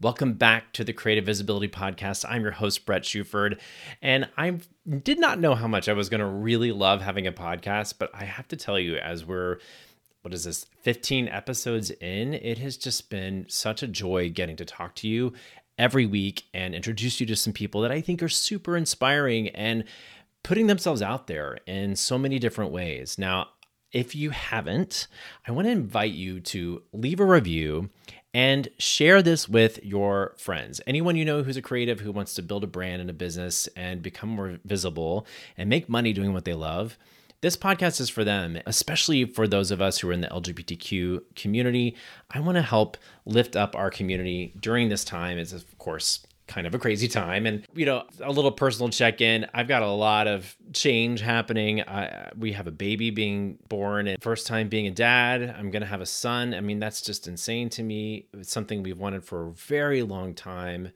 Welcome back to the CreatiVisibility Podcast. I'm your host, Bret Shuford, and I did not know how much I was going to really love having a podcast, but I have to tell you, as we're what is this 15 episodes in it has just been such a joy getting to talk to you every week and introduce you to some people that I think are super inspiring and putting themselves out there in so many different ways. Now, if you haven't, I want to invite you to leave a review and share this with your friends. Anyone you know who's a creative who wants to build a brand and a business and become more visible and make money doing what they love. This podcast is for them, especially for those of us who are in the LGBTQ community. I want to help lift up our community during this time. It's, of course, kind of a crazy time. And, you know, a little personal check in. I've got a lot of change happening. I, we have a baby being born and first time being a dad. I'm going to have a son. I mean, that's just insane to me. It's something we've wanted for a very long time.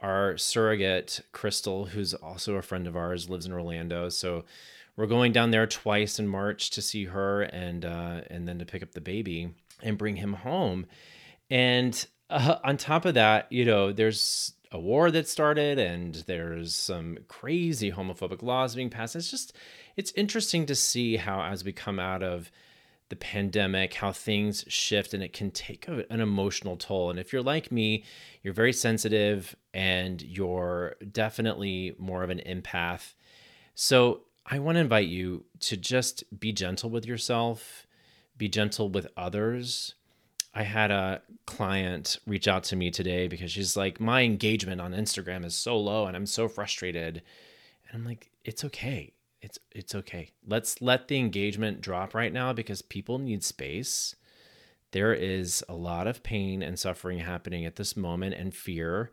Our surrogate, Crystal, who's also a friend of ours, lives in Orlando. So we're going down there twice in March to see her and, uh, and then to pick up the baby and bring him home. And uh, on top of that, you know, there's a war that started and there's some crazy homophobic laws being passed. It's just it's interesting to see how as we come out of the pandemic, how things shift and it can take a, an emotional toll. And if you're like me, you're very sensitive and you're definitely more of an empath. So I want to invite you to just be gentle with yourself, be gentle with others I had a client reach out to me today because she's like, my engagement on Instagram is so low and I'm so frustrated. And I'm like, it's okay. It's it's okay. Let's let the engagement drop right now because people need space. There is a lot of pain and suffering happening at this moment and fear.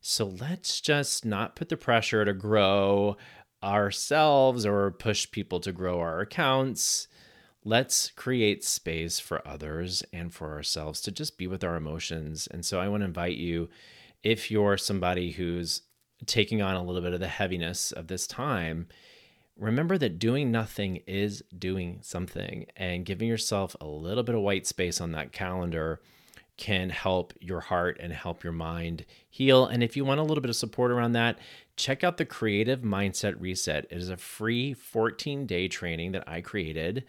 So let's just not put the pressure to grow ourselves or push people to grow our accounts let's create space for others and for ourselves to just be with our emotions. And so I want to invite you, if you're somebody who's taking on a little bit of the heaviness of this time, remember that doing nothing is doing something and giving yourself a little bit of white space on that calendar can help your heart and help your mind heal. And if you want a little bit of support around that, check out the Creative Mindset Reset. It is a free 14 day training that I created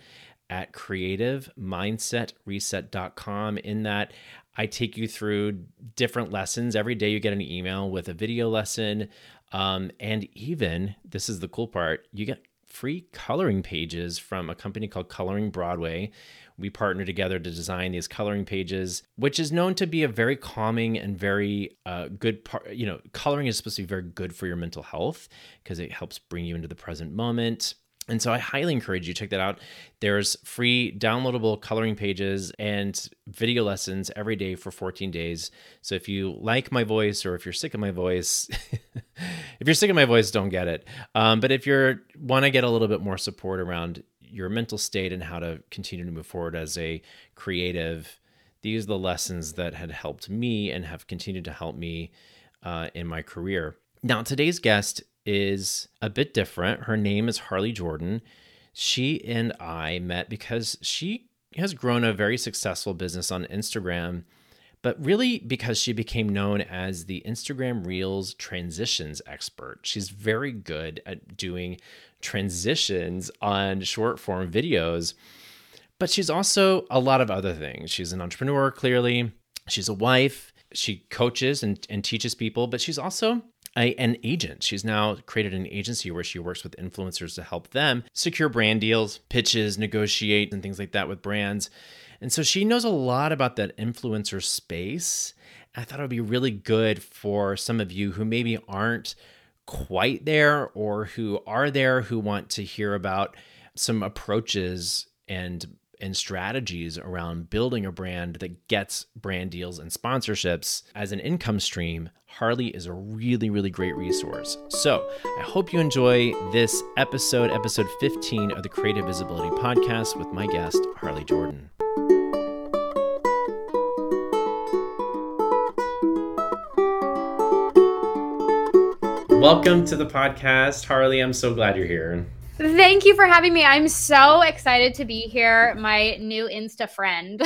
at creativemindsetreset.com. In that, I take you through different lessons. Every day, you get an email with a video lesson. Um, and even, this is the cool part, you get free coloring pages from a company called Coloring Broadway. We partner together to design these coloring pages, which is known to be a very calming and very uh, good part. You know, coloring is supposed to be very good for your mental health because it helps bring you into the present moment. And so I highly encourage you to check that out. There's free downloadable coloring pages and video lessons every day for 14 days. So if you like my voice or if you're sick of my voice, if you're sick of my voice, don't get it. Um, but if you want to get a little bit more support around your mental state and how to continue to move forward as a creative, these are the lessons that had helped me and have continued to help me uh, in my career. Now, today's guest is a bit different. Her name is Harley Jordan. She and I met because she has grown a very successful business on Instagram, but really because she became known as the Instagram Reels transitions expert. She's very good at doing transitions on short form videos, but she's also a lot of other things. She's an entrepreneur, clearly. She's a wife. She coaches and, and teaches people, but she's also a, an agent. She's now created an agency where she works with influencers to help them secure brand deals, pitches, negotiate, and things like that with brands. And so she knows a lot about that influencer space. I thought it would be really good for some of you who maybe aren't quite there or who are there who want to hear about some approaches and and strategies around building a brand that gets brand deals and sponsorships as an income stream, Harley is a really, really great resource. So I hope you enjoy this episode, episode 15 of the CreatiVisibility Podcast with my guest, Harley Jordan. Welcome to the podcast, Harley. I'm so glad you're here. Thank you for having me. I'm so excited to be here. My new Insta friend.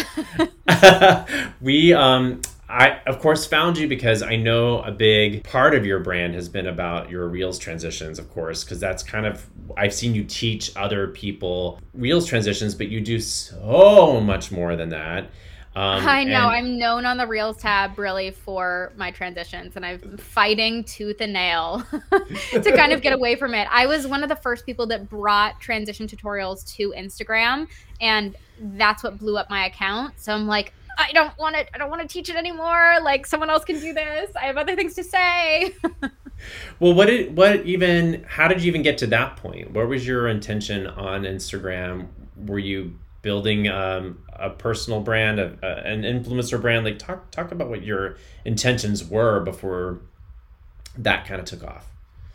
we um I, of course, found you because I know a big part of your brand has been about your Reels transitions, of course, because that's kind of, I've seen you teach other people Reels transitions, but you do so much more than that. Um, I know. And- I'm known on the Reels tab really for my transitions, and I'm fighting tooth and nail to kind of get away from it. I was one of the first people that brought transition tutorials to Instagram, and that's what blew up my account. So I'm like, I don't want it. I don't want to teach it anymore. Like someone else can do this. I have other things to say. well, what did what even? How did you even get to that point? What was your intention on Instagram? Were you building um, a personal brand, a, a, an influencer brand? Like talk talk about what your intentions were before that kind of took off.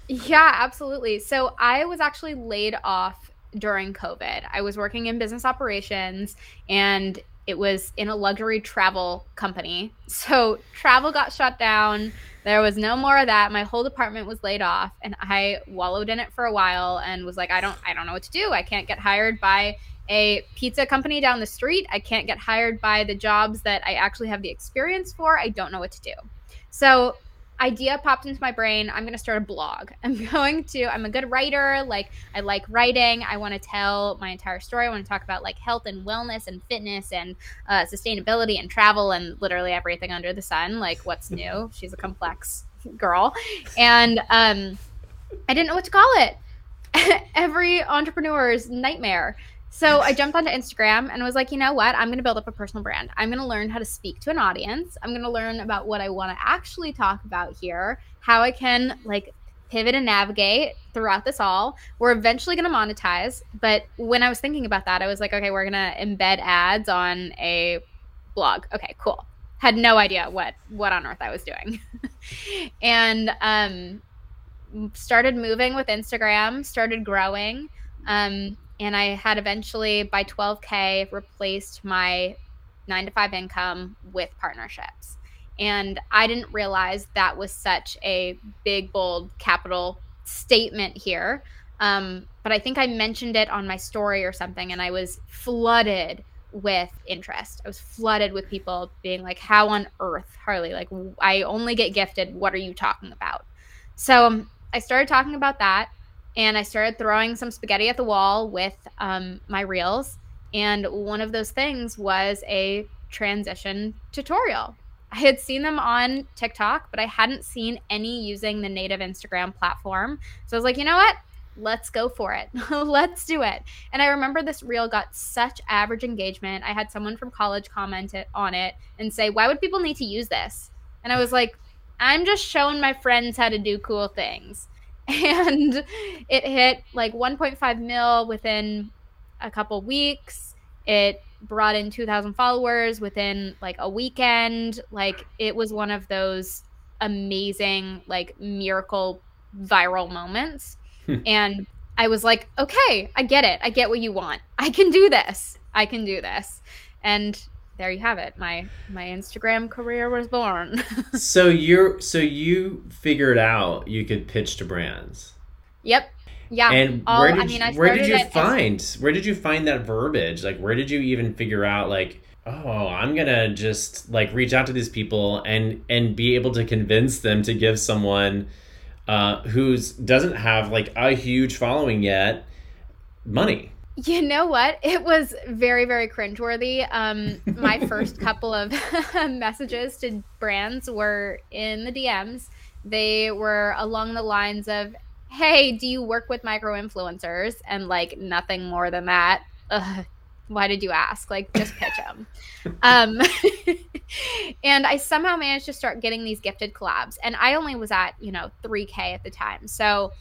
Yeah, absolutely. So I was actually laid off during COVID. I was working in business operations and it was in a luxury travel company. So travel got shut down. There was no more of that. My whole department was laid off and I wallowed in it for a while and was like I don't I don't know what to do. I can't get hired by a pizza company down the street. I can't get hired by the jobs that I actually have the experience for. I don't know what to do. So, idea popped into my brain. I'm going to start a blog. I'm going to, I'm a good writer. Like, I like writing. I want to tell my entire story. I want to talk about like health and wellness and fitness and uh, sustainability and travel and literally everything under the sun. Like, what's new? She's a complex girl. And um, I didn't know what to call it. Every entrepreneur's nightmare. So I jumped onto Instagram and was like, you know what? I'm going to build up a personal brand. I'm going to learn how to speak to an audience. I'm going to learn about what I want to actually talk about here, how I can like pivot and navigate throughout this all. We're eventually going to monetize. But when I was thinking about that, I was like, okay, we're going to embed ads on a blog. Okay, cool. Had no idea what what on earth I was doing. and um started moving with Instagram, started growing. Um, and I had eventually by 12k replaced my 9 to 5 income with partnerships. And I didn't realize that was such a big bold capital statement here. Um, but I think I mentioned it on my story or something and I was flooded with interest. I was flooded with people being like, How on earth, Harley? Like, I only get gifted. What are you talking about? So um, I started talking about that and I started throwing some spaghetti at the wall with um, my reels. And one of those things was a transition tutorial. I had seen them on TikTok, but I hadn't seen any using the native Instagram platform. So I was like, you know what? Let's go for it. Let's do it. And I remember this reel got such average engagement. I had someone from college comment it, on it and say, why would people need to use this? And I was like, I'm just showing my friends how to do cool things. and it hit like 1.5 mil within a couple weeks. It brought in 2,000 followers within like a weekend. Like it was one of those amazing, like miracle viral moments. Hmm. and I was like, okay, I get it. I get what you want. I can do this. I can do this. And there you have it. My my Instagram career was born. so you're so you figured out you could pitch to brands. Yep. Yeah. And All, where did I mean, I where did you find as... where did you find that verbiage? Like where did you even figure out like oh i'm gonna just like reach out to these people and and be able to convince them to give someone uh who's doesn't have like a huge following yet money you know what? It was very, very cringeworthy. Um, my first couple of messages to brands were in the DMs. They were along the lines of, "Hey, do you work with micro influencers?" And like nothing more than that. Ugh, why did you ask? Like, just pitch them. um, and I somehow managed to start getting these gifted collabs, and I only was at you know 3k at the time, so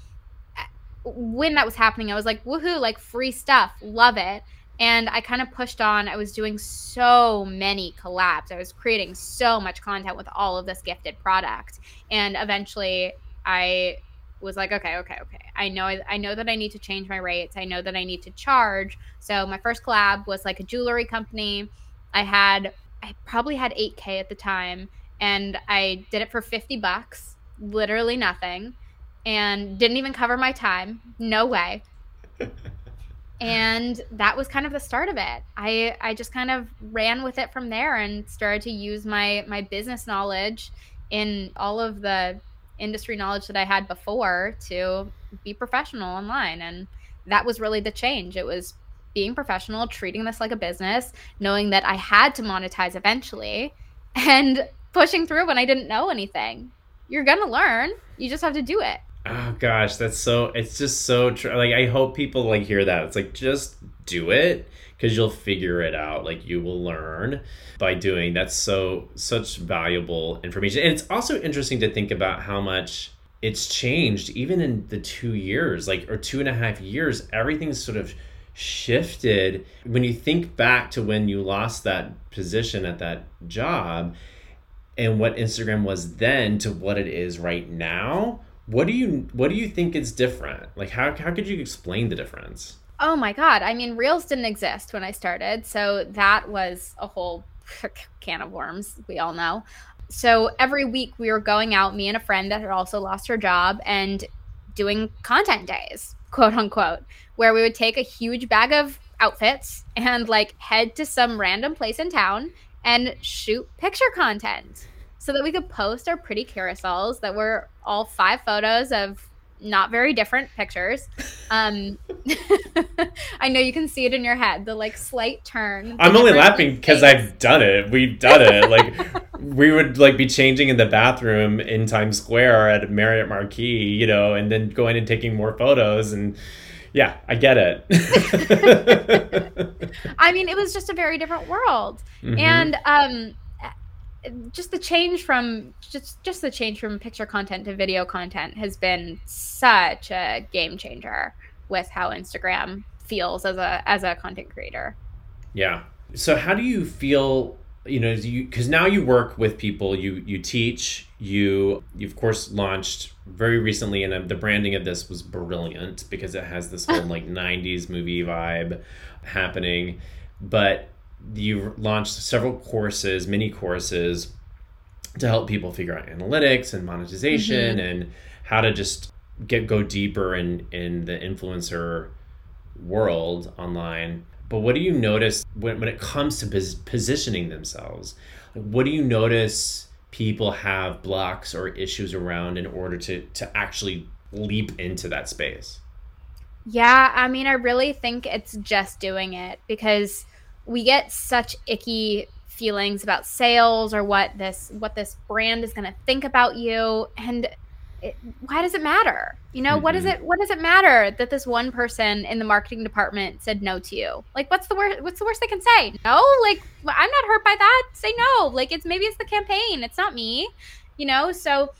when that was happening, I was like, woohoo, like free stuff, love it. And I kind of pushed on. I was doing so many collabs. I was creating so much content with all of this gifted product. And eventually I was like, okay, okay, okay. I know I know that I need to change my rates. I know that I need to charge. So my first collab was like a jewelry company. I had I probably had 8k at the time and I did it for 50 bucks, literally nothing and didn't even cover my time. No way. and that was kind of the start of it. I I just kind of ran with it from there and started to use my my business knowledge in all of the industry knowledge that I had before to be professional online and that was really the change. It was being professional, treating this like a business, knowing that I had to monetize eventually and pushing through when I didn't know anything. You're going to learn. You just have to do it. Oh gosh, that's so it's just so true. Like I hope people like hear that. It's like just do it because you'll figure it out. Like you will learn by doing. That's so such valuable information. And it's also interesting to think about how much it's changed even in the two years, like or two and a half years. Everything's sort of shifted. When you think back to when you lost that position at that job and what Instagram was then to what it is right now what do you what do you think is different? Like how how could you explain the difference? Oh my god. I mean, Reels didn't exist when I started, so that was a whole can of worms, we all know. So every week we were going out, me and a friend that had also lost her job and doing content days, quote unquote, where we would take a huge bag of outfits and like head to some random place in town and shoot picture content so that we could post our pretty carousels that were all five photos of not very different pictures. Um, I know you can see it in your head, the like slight turn. I'm only laughing because I've done it. We've done it. like we would like be changing in the bathroom in Times Square at Marriott Marquis, you know, and then going and taking more photos and yeah, I get it. I mean, it was just a very different world. Mm-hmm. And um just the change from just just the change from picture content to video content has been such a game changer with how Instagram feels as a as a content creator. Yeah. So how do you feel you know you because now you work with people you you teach you you of course launched very recently and uh, the branding of this was brilliant because it has this whole like 90s movie vibe happening but you launched several courses, mini courses to help people figure out analytics and monetization mm-hmm. and how to just get go deeper in in the influencer world online. But what do you notice when, when it comes to pos- positioning themselves? What do you notice people have blocks or issues around in order to to actually leap into that space? Yeah, I mean, I really think it's just doing it because we get such icky feelings about sales or what this what this brand is going to think about you. And it, why does it matter? You know mm-hmm. what does it what does it matter that this one person in the marketing department said no to you? Like what's the worst what's the worst they can say? No? Like i'm not hurt by that. Say no. Like it's maybe it's the campaign. It's not me. You know so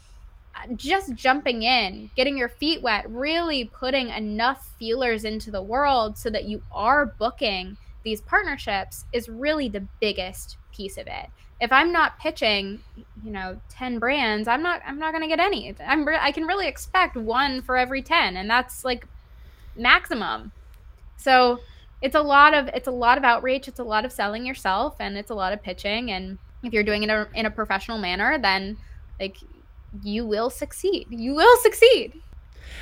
uh, just jumping in, getting your feet wet, really putting enough feelers into the world so that you are booking these partnerships is really the biggest piece of it. If I'm not pitching, you know, 10 brands, I'm not I'm not going to get any. I'm re- I can really expect one for every 10 and that's like maximum. So, it's a lot of it's a lot of outreach, it's a lot of selling yourself and it's a lot of pitching and if you're doing it in a, in a professional manner, then like you will succeed. You will succeed.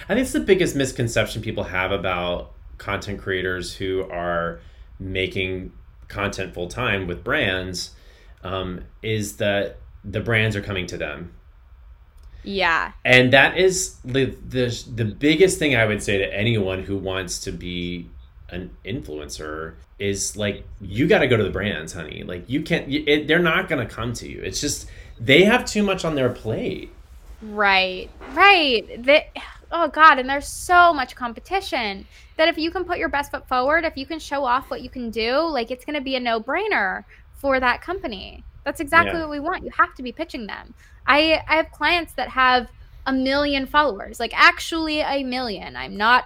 I think it's the biggest misconception people have about content creators who are making content full time with brands um, is that the brands are coming to them. Yeah. And that is the, the the biggest thing I would say to anyone who wants to be an influencer is like you got to go to the brands, honey. Like you can't it, they're not going to come to you. It's just they have too much on their plate. Right. Right. They, oh god, and there's so much competition that if you can put your best foot forward, if you can show off what you can do, like it's going to be a no-brainer for that company. That's exactly yeah. what we want. You have to be pitching them. I I have clients that have a million followers, like actually a million. I'm not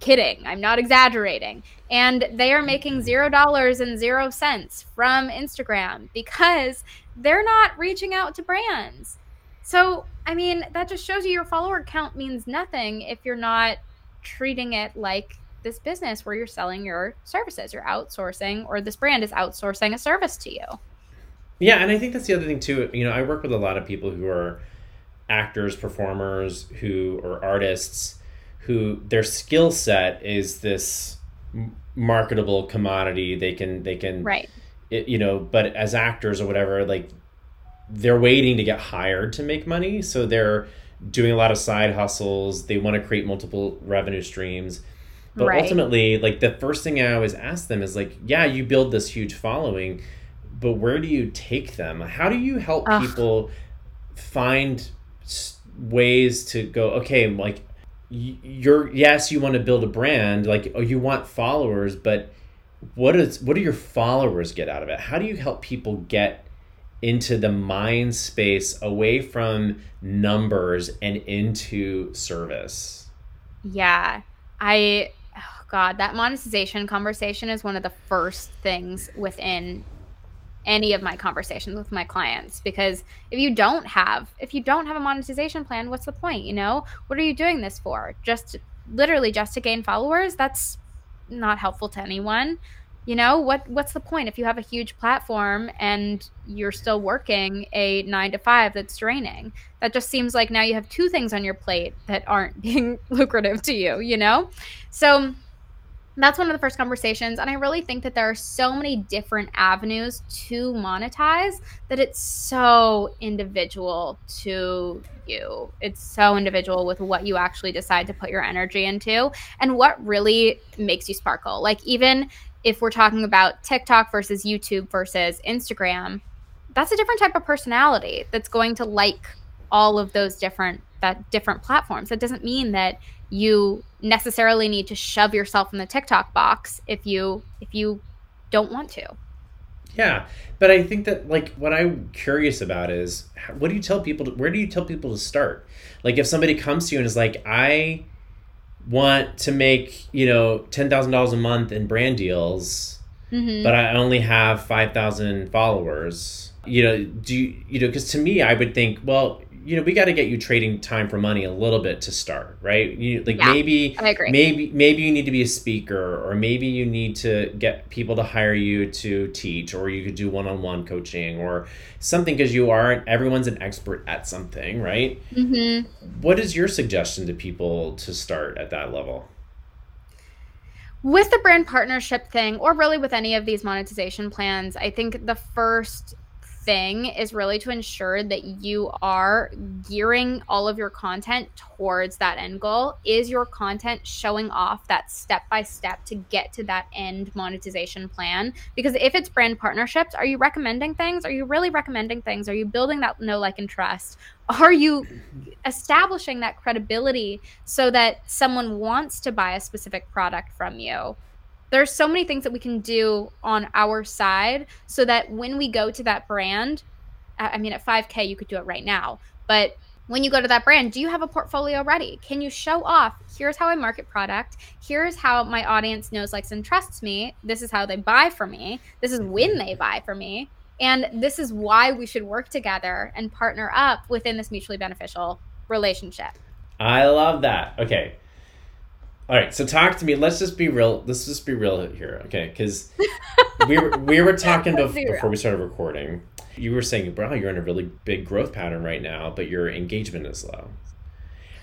kidding. I'm not exaggerating. And they are making zero dollars and zero cents from Instagram because they're not reaching out to brands. So, I mean, that just shows you your follower count means nothing if you're not treating it like this business where you're selling your services, you're outsourcing, or this brand is outsourcing a service to you. Yeah, and I think that's the other thing too. You know, I work with a lot of people who are actors, performers, who or artists who their skill set is this marketable commodity. They can they can right. It, you know, but as actors or whatever, like they're waiting to get hired to make money, so they're doing a lot of side hustles. They want to create multiple revenue streams. But right. ultimately, like the first thing I always ask them is like, yeah, you build this huge following, but where do you take them? How do you help Ugh. people find ways to go, okay, like you're yes, you want to build a brand, like oh, you want followers, but what is what do your followers get out of it? How do you help people get into the mind space away from numbers and into service? Yeah. I oh god, that monetization conversation is one of the first things within any of my conversations with my clients because if you don't have if you don't have a monetization plan what's the point you know what are you doing this for just literally just to gain followers that's not helpful to anyone you know what what's the point? If you have a huge platform and you're still working a 9 to 5 that's draining that just seems like now you have two things on your plate that aren't being lucrative to you you know? So that's one of the first conversations and i really think that there are so many different avenues to monetize that it's so individual to you. It's so individual with what you actually decide to put your energy into and what really makes you sparkle. Like even if we're talking about tiktok versus youtube versus instagram that's a different type of personality that's going to like all of those different that different platforms that doesn't mean that you necessarily need to shove yourself in the TikTok box if you if you don't want to. Yeah, but I think that like what I'm curious about is what do you tell people? To, where do you tell people to start? Like if somebody comes to you and is like, I want to make you know ten thousand dollars a month in brand deals, mm-hmm. but I only have five thousand followers. You know, do you, you know? Because to me, I would think, well, you know, we got to get you trading time for money a little bit to start, right? You like yeah, maybe maybe maybe you need to be a speaker or maybe you need to get people to hire you to teach or you could do one-on-one coaching or something because you aren't everyone's an expert at something, right? Mm-hmm. What is your suggestion to people to start at that level? With the brand partnership thing, or really with any of these monetization plans, I think the first thing is really to ensure that you are gearing all of your content towards that end goal. Is your content showing off that step by step to get to that end monetization plan? Because if it's brand partnerships, are you recommending things? Are you really recommending things? Are you building that know, like, and trust? Are you establishing that credibility so that someone wants to buy a specific product from you? There's so many things that we can do on our side so that when we go to that brand i mean at 5k you could do it right now but when you go to that brand do you have a portfolio ready? Can you show off here's how i market product. Here's how my audience knows likes and trusts me. This is how they buy for me. This is when they buy for me. And this is why we should work together and partner up within this mutually beneficial relationship. I love that. Okay all right, so talk to me. Let's just be real. Let's just be real here, okay? Because we were we were talking before, before we started recording. You were saying, "Bro, you're in a really big growth pattern right now, but your engagement is low."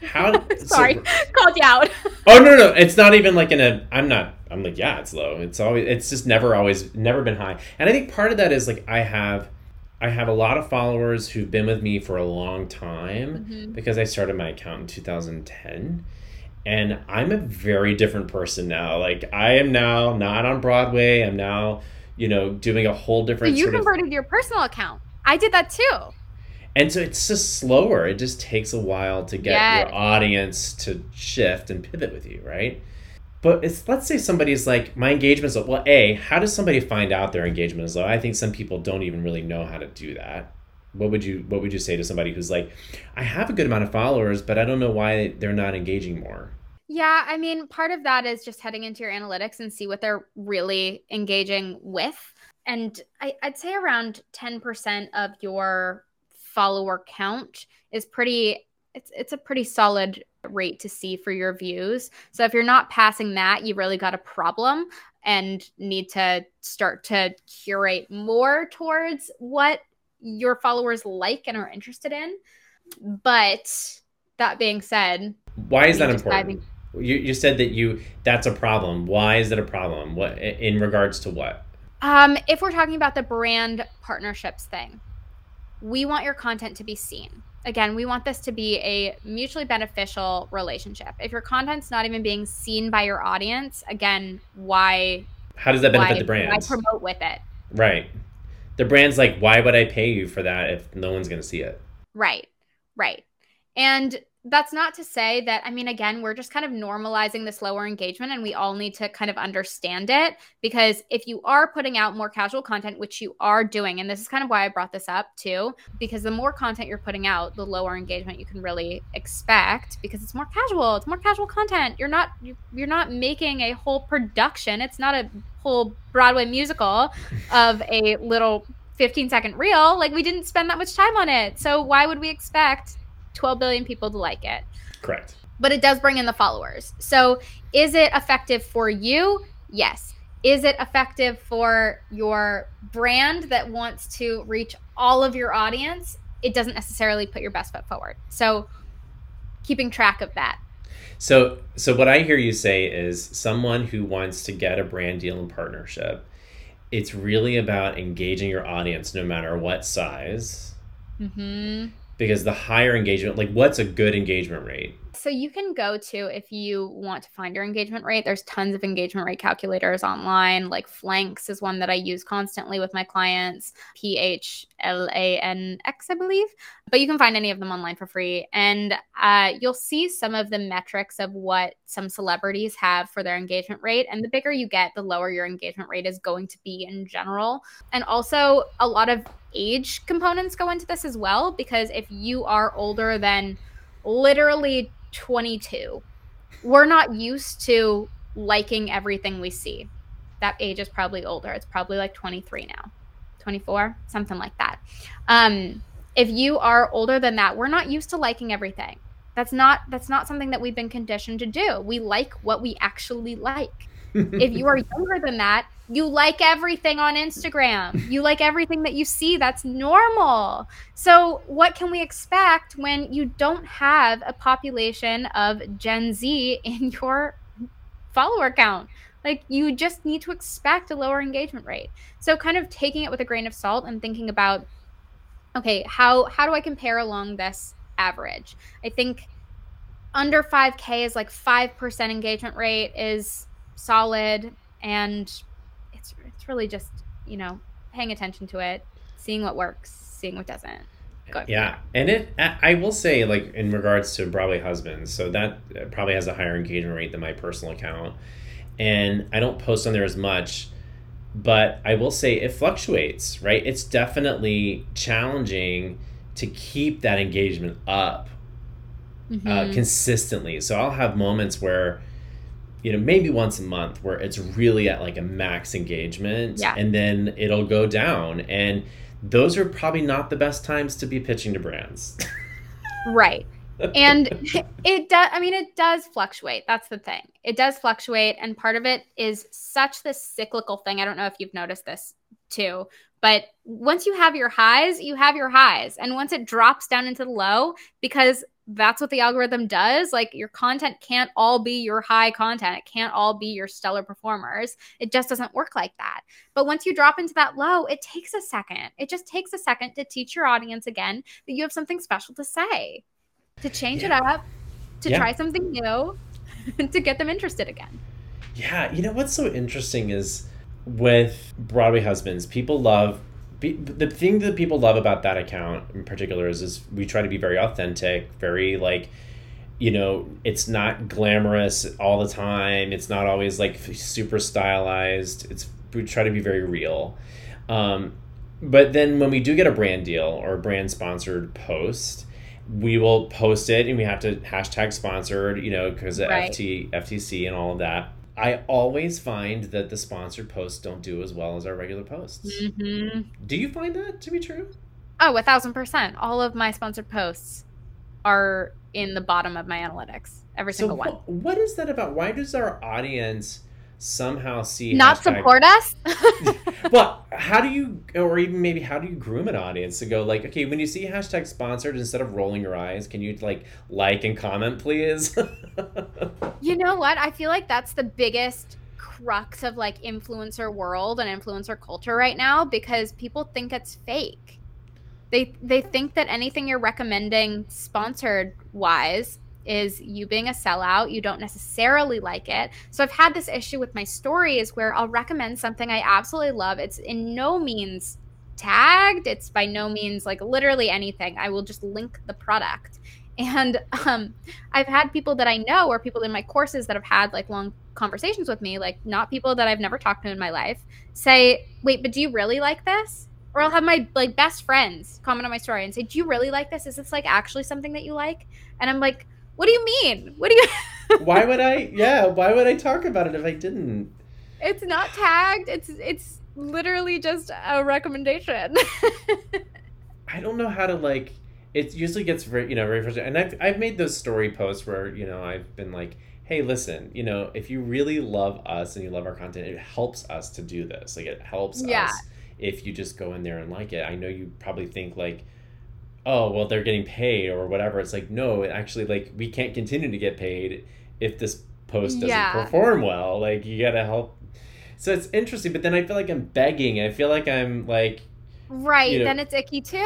How? Sorry, so, called you out. oh no, no, it's not even like in a. I'm not. I'm like, yeah, it's low. It's always. It's just never always never been high. And I think part of that is like I have. I have a lot of followers who've been with me for a long time mm-hmm. because I started my account in 2010 and I'm a very different person now. Like I am now not on Broadway. I'm now, you know, doing a whole different. But you converted of... your personal account. I did that too. And so it's just slower. It just takes a while to get yes. your audience to shift and pivot with you, right? But it's let's say somebody's like my engagement is low. Well, a how does somebody find out their engagement is low? I think some people don't even really know how to do that what would you what would you say to somebody who's like i have a good amount of followers but i don't know why they're not engaging more yeah i mean part of that is just heading into your analytics and see what they're really engaging with. And I, i'd say around 10% of your follower count is pretty it's it's a pretty solid rate to see for your views. So if you're not passing that you really got a problem and need to start to curate more towards what your followers like and are interested in. But that being said, why is that important? Diving, You, you said that you that's a problem. Why is it a problem? What in regards to what? Um, if we're talking about the brand partnerships thing, we want your content to be seen. Again, we want this to be a mutually beneficial relationship. If your content's not even being seen by your audience, again, why? How does that benefit why, the brand? Why promote with it? Right. The brand's like, why would I pay you for that if no one's going to see it? Right. Right. And that's not to say that i mean again we're just kind of normalizing this lower engagement and we all need to kind of understand it because if you are putting out more casual content which you are doing and this is kind of why i brought this up too because the more content you're putting out the lower engagement you can really expect because it's more casual it's more casual content. You're not you're not making a whole production. It's not a whole broadway musical of a little 15 second reel. Like we didn't spend that much time on it. So why would we expect 12 billion people to like it. Correct. But it does bring in the followers. So is it effective for you? Yes. Is it effective for your brand that wants to reach all of your audience? It doesn't necessarily put your best foot forward. So keeping track of that. So so what I hear you say is someone who wants to get a brand deal and partnership, it's really about engaging your audience no matter what size. Mm-hmm because the higher engagement like what's a good engagement rate? So you can go to if you want to find your engagement rate there's tons of engagement rate calculators online. Like Phlanx is one that i use constantly with my clients p-h-l-a-n-x i believe. But you can find any of them online for free. And uh, you'll see some of the metrics of what some celebrities have for their engagement rate. And the bigger you get the lower your engagement rate is going to be in general. And also a lot of age components go into this as well because if you are older than literally 22. We're not used to liking everything we see. That age is probably older. It's probably like 23 now, 24, something like that. Um, if you are older than that, we're not used to liking everything. That's not that's not something that we've been conditioned to do. We like what we actually like. If you are younger than that, you like everything on Instagram. You like everything that you see. That's normal. So, what can we expect when you don't have a population of Gen Z in your follower count? Like, you just need to expect a lower engagement rate. So, kind of taking it with a grain of salt and thinking about, okay, how how do I compare along this average? I think under 5K is like 5% engagement rate is solid and it's it's really just you know paying attention to it, seeing what works, seeing what doesn't. Yeah, and it I will say like in regards to Broadway Husbands, so that probably has a higher engagement rate than my personal account, and I don't post on there as much, but I will say it fluctuates. Right, it's definitely challenging to keep that engagement up uh, mm-hmm. uh, consistently. So I'll have moments where you know maybe once a month where it's really at like a max engagement yeah. and then it'll go down. And those are probably not the best times to be pitching to brands. Right. And it does i mean it does fluctuate. That's the thing. It does fluctuate and part of it is such this cyclical thing. I don't know if you've noticed this too but once you have your highs you have your highs. And once it drops down into the low because that's what the algorithm does. Like your content can't all be your high content. It can't all be your stellar performers. It just doesn't work like that. But once you drop into that low, it takes a second. It just takes a second to teach your audience again that you have something special to say, to change yeah. it up, to yeah. try something new, to get them interested again. Yeah, you know what's so interesting is with Broadway Husbands, people love the thing that people love about that account in particular is, is we try to be very authentic, very like, you know, it's not glamorous all the time. It's not always like super stylized. It's we try to be very real. Um, but then when we do get a brand deal or a brand sponsored post, we will post it and we have to hashtag sponsored, you know, because of right. FT, FTC and all of that. I always find that the sponsored posts don't do as well as our regular posts. Mm-hmm. Do you find that to be true? Oh, a thousand percent. All of my sponsored posts are in the bottom of my analytics. Every single so one. What is that about? Why does our audience somehow see not hashtag... support us? Well how do you or even maybe how do you groom an audience to go like okay when you see hashtag sponsored instead of rolling your eyes can you like like and comment please? You know what? I feel like that's the biggest crux of like influencer world and influencer culture right now because people think it's fake. They they think that anything you're recommending sponsored wise is you being a sellout. You don't necessarily like it. So I've had this issue with my stories where I'll recommend something I absolutely love. It's in no means tagged, it's by no means like literally anything. I will just link the product. And um, I've had people that I know or people in my courses that have had like long conversations with me, like not people that I've never talked to in my life, say, wait, but do you really like this? Or I'll have my like best friends comment on my story and say, Do you really like this? Is this like actually something that you like? And I'm like, what do you mean? What do you? why would I? Yeah, why would I talk about it if I didn't? It's not tagged. It's it's literally just a recommendation. I don't know how to like. It usually gets very you know very frustrating, and I've I've made those story posts where you know I've been like, hey, listen, you know, if you really love us and you love our content, it helps us to do this. Like it helps yeah. us if you just go in there and like it. I know you probably think like oh well they're getting paid or whatever. It's like no actually like we can't continue to get paid if this post doesn't yeah. perform well. Like you gotta help. So it's interesting but then i feel like i'm begging. I feel like i'm like right. you know, then it's icky too.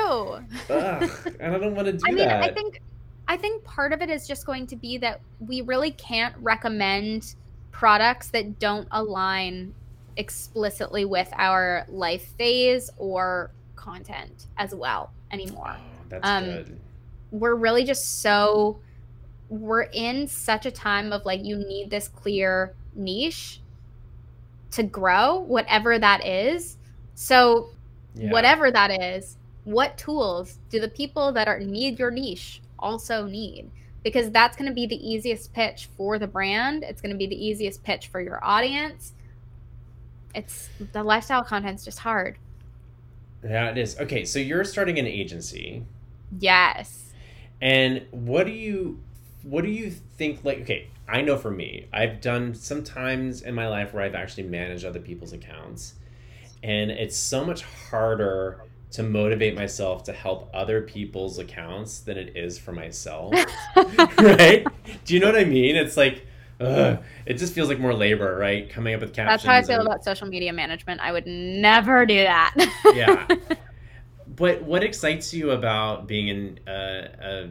Ugh, and i don't want to do I mean, that. i think i think part of it is just going to be that we really can't recommend products that don't align explicitly with our life phase or content as well anymore that's um, good. We're really just so we're in such a time of like you need this clear niche to grow, whatever that is. So yeah. whatever that is, what tools do the people that are need your niche also need? Because that's going to be the easiest pitch for the brand. It's going to be the easiest pitch for your audience. It's the lifestyle content's just hard. Yeah, it is. Okay, so you're starting an agency. Yes. And what do you what do you think like okay, I know for me, I've done some times in my life where I've actually managed other people's accounts. And it's so much harder to motivate myself to help other people's accounts than it is for myself. right? Do you know what I mean? It's like Ugh, it just feels like more labor, right? Coming up with captions. That's how I feel and... about social media management. I would never do that. yeah. But what excites you about being an uh,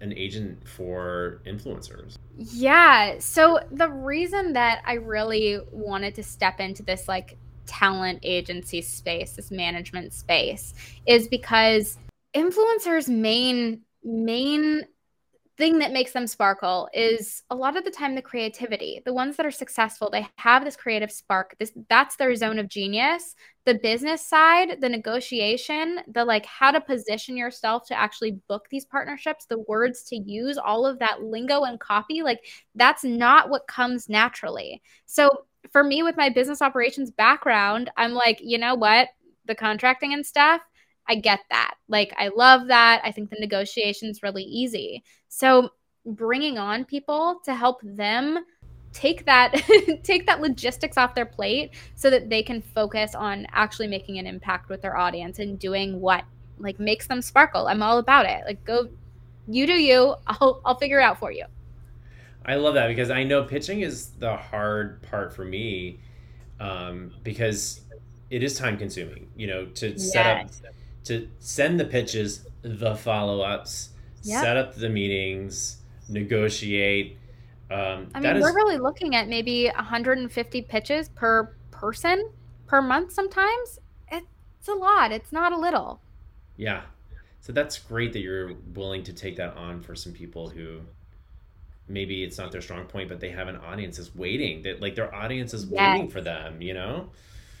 an agent for influencers? Yeah. So the reason that I really wanted to step into this like talent agency space, this management space, is because influencers' main main thing that makes them sparkle is a lot of the time the creativity. The ones that are successful, they have this creative spark. This that's their zone of genius. The business side, the negotiation, the like how to position yourself to actually book these partnerships, the words to use, all of that lingo and copy, like that's not what comes naturally. So for me with my business operations background, I'm like, you know what? The contracting and stuff, I get that. Like, I love that. I think the negotiation's really easy. So, bringing on people to help them take that take that logistics off their plate so that they can focus on actually making an impact with their audience and doing what like makes them sparkle. I'm all about it. Like go you do you. I'll I'll figure it out for you. I love that because I know pitching is the hard part for me um, because it is time consuming, you know, to yes. set up to send the pitches, the follow ups, yep. set up the meetings, negotiate. Um, I mean, is... we're really looking at maybe 150 pitches per person per month sometimes. It's a lot, it's not a little. Yeah. So that's great that you're willing to take that on for some people who maybe it's not their strong point, but they have an audience is waiting. That like their audience is yes. waiting for them, you know?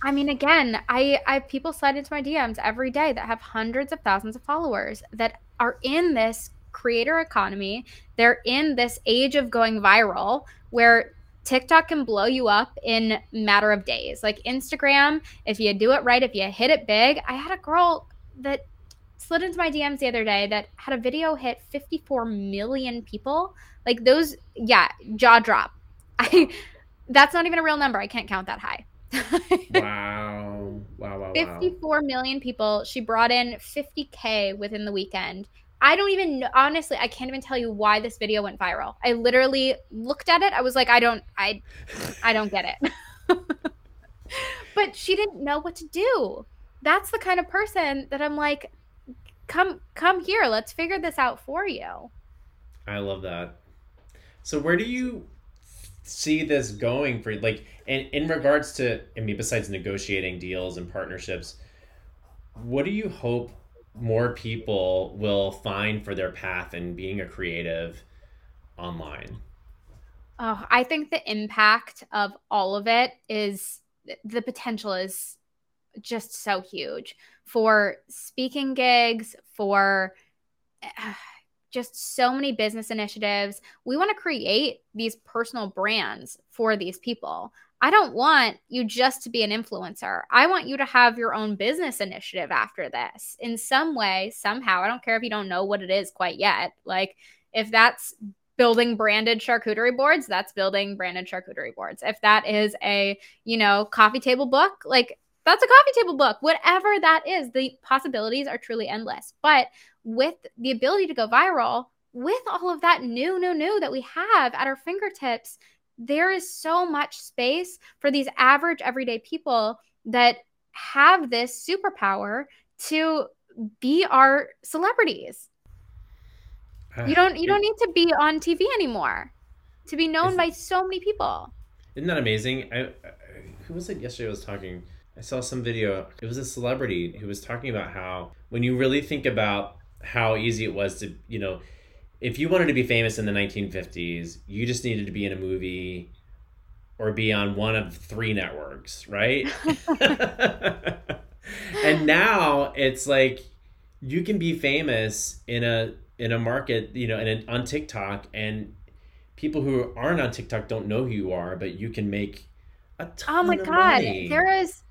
I mean, again, I, I have people slide into my DMs every day that have hundreds of thousands of followers that are in this creator economy. They're in this age of going viral where TikTok can blow you up in matter of days. Like Instagram, if you do it right, if you hit it big. I had a girl that slid into my DMs the other day that had a video hit 54 million people. Like those, yeah, jaw drop. I That's not even a real number. I can't count that high. wow. Wow, wow, 54 million people. She brought in 50K within the weekend. I don't even honestly, I can't even tell you why this video went viral. I literally looked at it. I was like, I don't, I, I don't get it. but she didn't know what to do. That's the kind of person that I'm like, come, come here. Let's figure this out for you. I love that. So where do you see this going for like and in regards to I mean besides negotiating deals and partnerships, what do you hope more people will find for their path in being a creative online? Oh, I think the impact of all of it is the potential is just so huge for speaking gigs, for just so many business initiatives. We want to create these personal brands for these people. I don't want you just to be an influencer. I want you to have your own business initiative after this in some way, somehow. I don't care if you don't know what it is quite yet. Like, if that's building branded charcuterie boards, that's building branded charcuterie boards. If that is a, you know, coffee table book, like that's a coffee table book. Whatever that is, the possibilities are truly endless. But with the ability to go viral, with all of that new, new, new that we have at our fingertips, there is so much space for these average everyday people that have this superpower to be our celebrities. Uh, you don't you don't need to be on TV anymore to be known by so many people. Isn't that amazing? I, I, who was it yesterday I was talking I saw some video. It was a celebrity who was talking about how when you really think about how easy it was to, you know, if you wanted to be famous in the 1950s, you just needed to be in a movie or be on one of three networks, right? and now it's like you can be famous in a in a market, you know, and on TikTok and people who aren't on TikTok don't know who you are, but you can make a ton. Oh my god, money. there is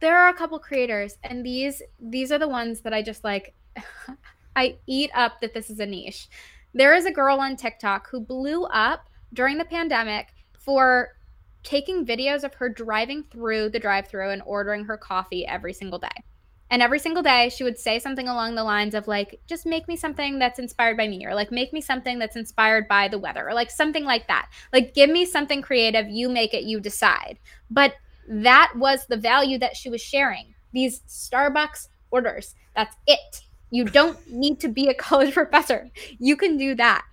there are a couple creators and these these are the ones that I just like I eat up that this is a niche. There is a girl on TikTok who blew up during the pandemic for taking videos of her driving through the drive-through and ordering her coffee every single day. And every single day she would say something along the lines of like just make me something that's inspired by me or like make me something that's inspired by the weather or like something like that. Like give me something creative, you make it, you decide. But that was the value that she was sharing. These Starbucks orders. That's it. You don't need to be a college professor. You can do that.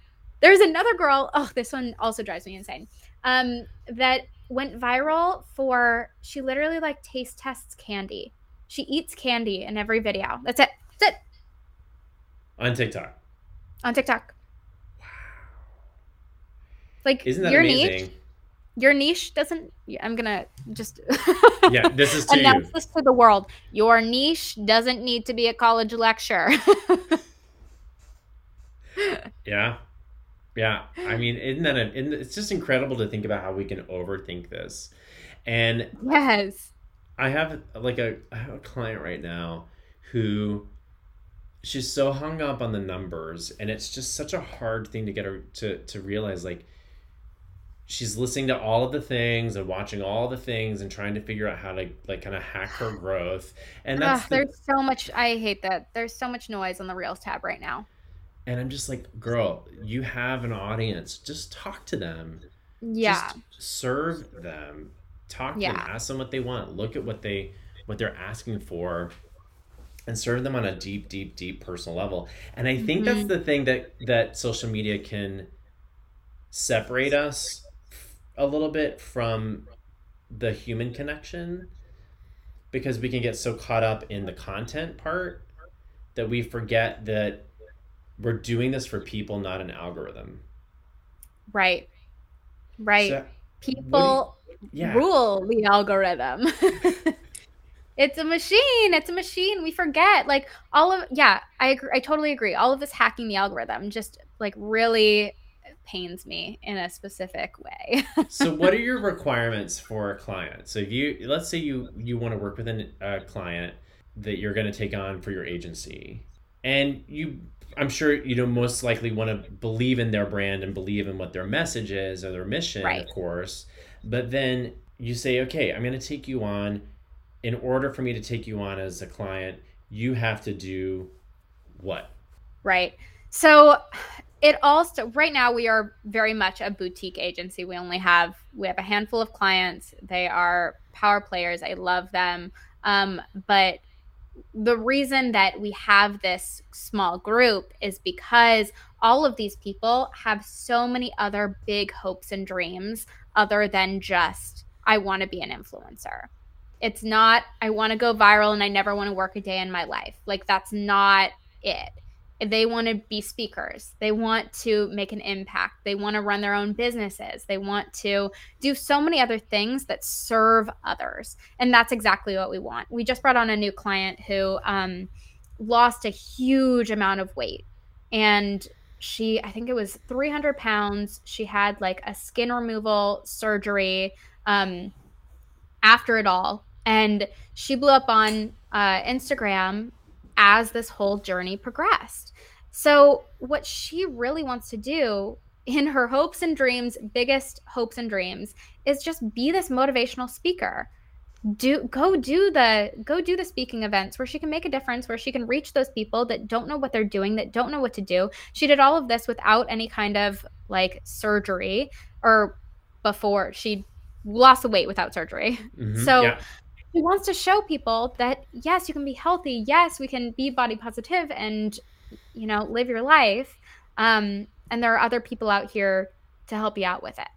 There's another girl. Oh, this one also drives me insane. Um, that went viral for she literally like taste tests candy. She eats candy in every video. That's it. That's it. On TikTok. On TikTok. Wow. Like isn't that amazing? Niche, your niche doesn't i'm gonna just yeah this is to announce you. this to the world. Your niche doesn't need to be a college lecture. Yeah. Yeah. I mean isn't that a, it's just incredible to think about how we can overthink this. And yes. I have like a i have a client right now who she's so hung up on the numbers and it's just such a hard thing to get her to to realize like she's listening to all of the things and watching all the things and trying to figure out how to like kind of hack her growth. And that's Ugh, the... there's so much i hate that. There's so much noise on the reels tab right now. And i'm just like girl you have an audience. Just talk to them. Yeah. just serve them. Talk to yeah. them ask them what they want. Look at what they what they're asking for and serve them on a deep deep deep personal level. And i think mm-hmm. that's the thing that that social media can separate us a little bit from the human connection because we can get so caught up in the content part that we forget that we're doing this for people, not an algorithm. Right. Right. So, people you, yeah. rule the algorithm. it's a machine. It's a machine. We forget. Like all of yeah, I agree, I totally agree. All of this hacking the algorithm just like really pains me in a specific way. so what are your requirements for a client? So if you let's say you you want to work with a client that you're going to take on for your agency and you I'm sure you know most likely want to believe in their brand and believe in what their message is or their mission, Right. of course. But then you say, okay, I'm going to take you on. In order for me to take you on as a client, you have to do what? Right. So it also right now we are very much a boutique agency. We only have we have a handful of clients. They are power players. I love them. Um, but the reason that we have this small group is because all of these people have so many other big hopes and dreams other than just I want to be an influencer. It's not I want to go viral and I never want to work a day in my life. Like that's not it. They want to be speakers. They want to make an impact. They want to run their own businesses. They want to do so many other things that serve others. And that's exactly what we want. We just brought on a new client who um, lost a huge amount of weight. And she, I think it was 300 pounds. She had like a skin removal surgery um, after it all. And she blew up on uh, Instagram as this whole journey progressed. So, what she really wants to do in her hopes and dreams, biggest hopes and dreams, is just be this motivational speaker. Do go do the go do the speaking events where she can make a difference, where she can reach those people that don't know what they're doing, that don't know what to do. She did all of this without any kind of like surgery or before she lost the weight without surgery. Mhm, So yeah. He wants to show people that yes, you can be healthy. Yes, we can be body positive and you know live your life. Um, and there are other people out here to help you out with it.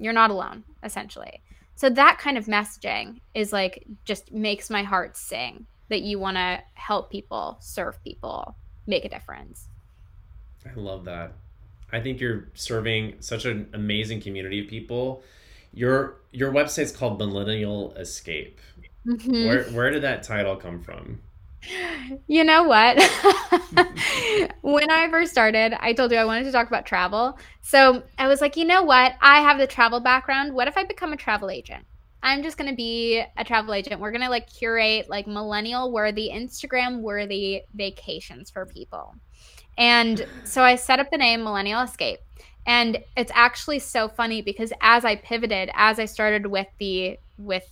You're not alone, essentially. So that kind of messaging is like just makes my heart sing that you want to help people, serve people, make a difference. I love that. I think you're serving such an amazing community of people. Your your website's called Millennial Escape. Mhm. Where where did that title come from? You know what? when I first started, I told you I wanted to talk about travel. So I was like, you know what? I have the travel background. What if I become a travel agent? I'm just going to be a travel agent. We're going to like curate like millennial worthy, Instagram worthy vacations for people. And so I set up the name Millennial Escape. And it's actually so funny because as I pivoted, as I started with the with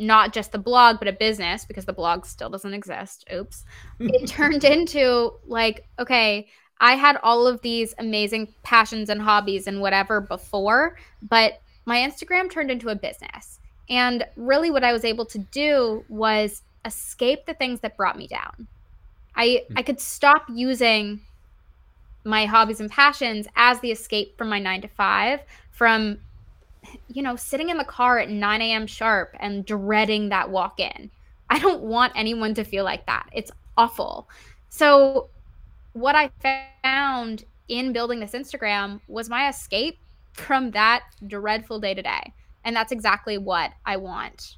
not just the blog but a business because the blog still doesn't exist. Oops. It turned into like okay i had all of these amazing passions and hobbies and whatever before but my instagram turned into a business. And really what i was able to do was escape the things that brought me down. I hmm. i could stop using my hobbies and passions as the escape from my 9 to 5 from you know, sitting in the car at 9 a.m. sharp and dreading that walk in. I don't want anyone to feel like that. It's awful. So, what I found in building this Instagram was my escape from that dreadful day to day. And that's exactly what I want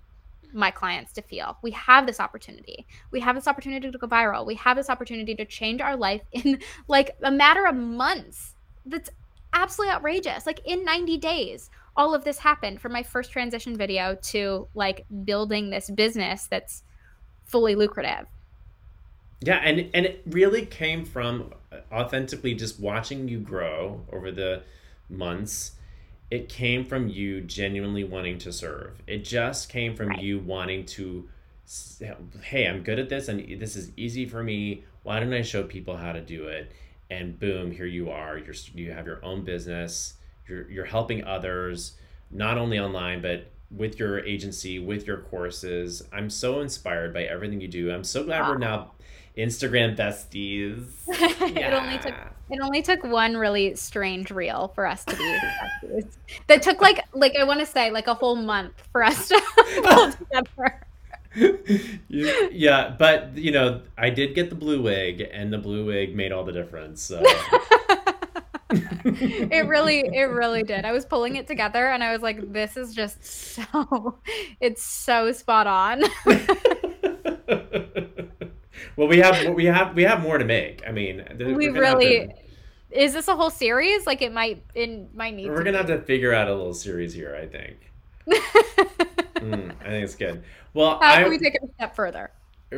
my clients to feel. We have this opportunity. We have this opportunity to go viral. We have this opportunity to change our life in like a matter of months. That's absolutely outrageous. Like in 90 days, all of this happened from my first transition video to like building this business that's fully lucrative. Yeah, and and it really came from uh, authentically just watching you grow over the months. It came from you genuinely wanting to serve. It just came from Right. you wanting to hey, I'm good at this and this is easy for me. Why don't I show people how to do it? And boom, here you are. You're you have your own business. You're you're helping others not only online but with your agency, with your courses. I'm so inspired by everything you do. I'm so glad we're now Instagram besties. it only took it only took one really strange reel for us to be besties. that took like like I want to say like a whole month for us to pull together. You- yeah, but you know, I did get the blue wig, and the blue wig made all the difference. So it really it really did. I was pulling it together and I was like this is just so it's so spot on. well, we have we have we have more to make. I mean, we really is this a whole series? Like it might it might need we're to gonna have to figure out a little series here. I think. Mm, I think it's good. Well, How I can we take it a step further?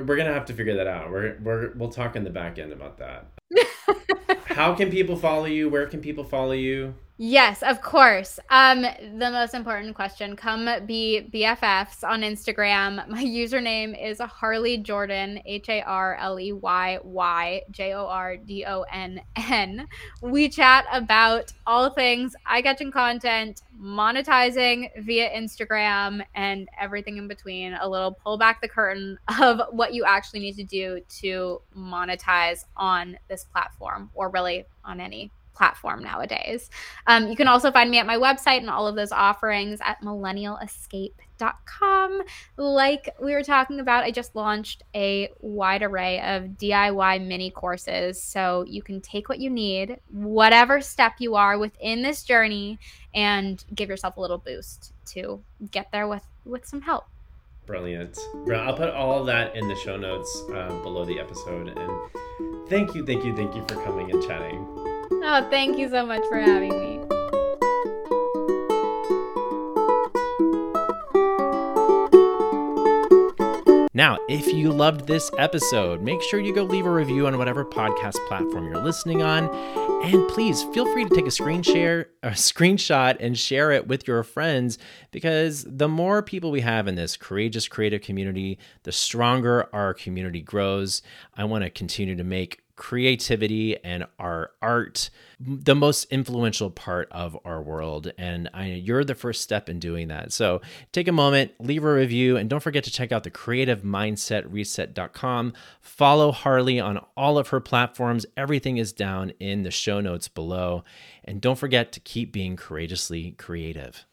We're gonna have to figure that out. We're we're we'll talk in the back end about that. How can people follow you? Where can people follow you? Yes, of course. Um, the most important question: Come be BFFs on Instagram. My username is Harley Jordan, H A R L E Y Y J O R D O N N. We chat about all things eye catching content, monetizing via Instagram, and everything in between. A little pull back the curtain of what you actually need to do to monetize on this platform, or really on any platform nowadays. Um, you can also find me at my website and all of those offerings at millennialescape.com. Like we were talking about, I just launched a wide array of DIY mini courses. So you can take what you need, whatever step you are within this journey, and give yourself a little boost to get there with, with some help. Brilliant. I'll put all that in the show notes uh, below the episode. And thank you, thank you, thank you for coming and chatting. Oh, thank you so much for having me. Now, if you loved this episode, make sure you go leave a review on whatever podcast platform you're listening on. And please feel free to take a screen share, a screenshot and share it with your friends because the more people we have in this courageous creative community, the stronger our community grows. I want to continue to make creativity and our art the most influential part of our world. And I, you're the first step in doing that. So take a moment leave a review and don't forget to check out the creative mindset reset.com follow harley on all of her platforms. Everything is down in the show notes below. And don't forget to keep being courageously creative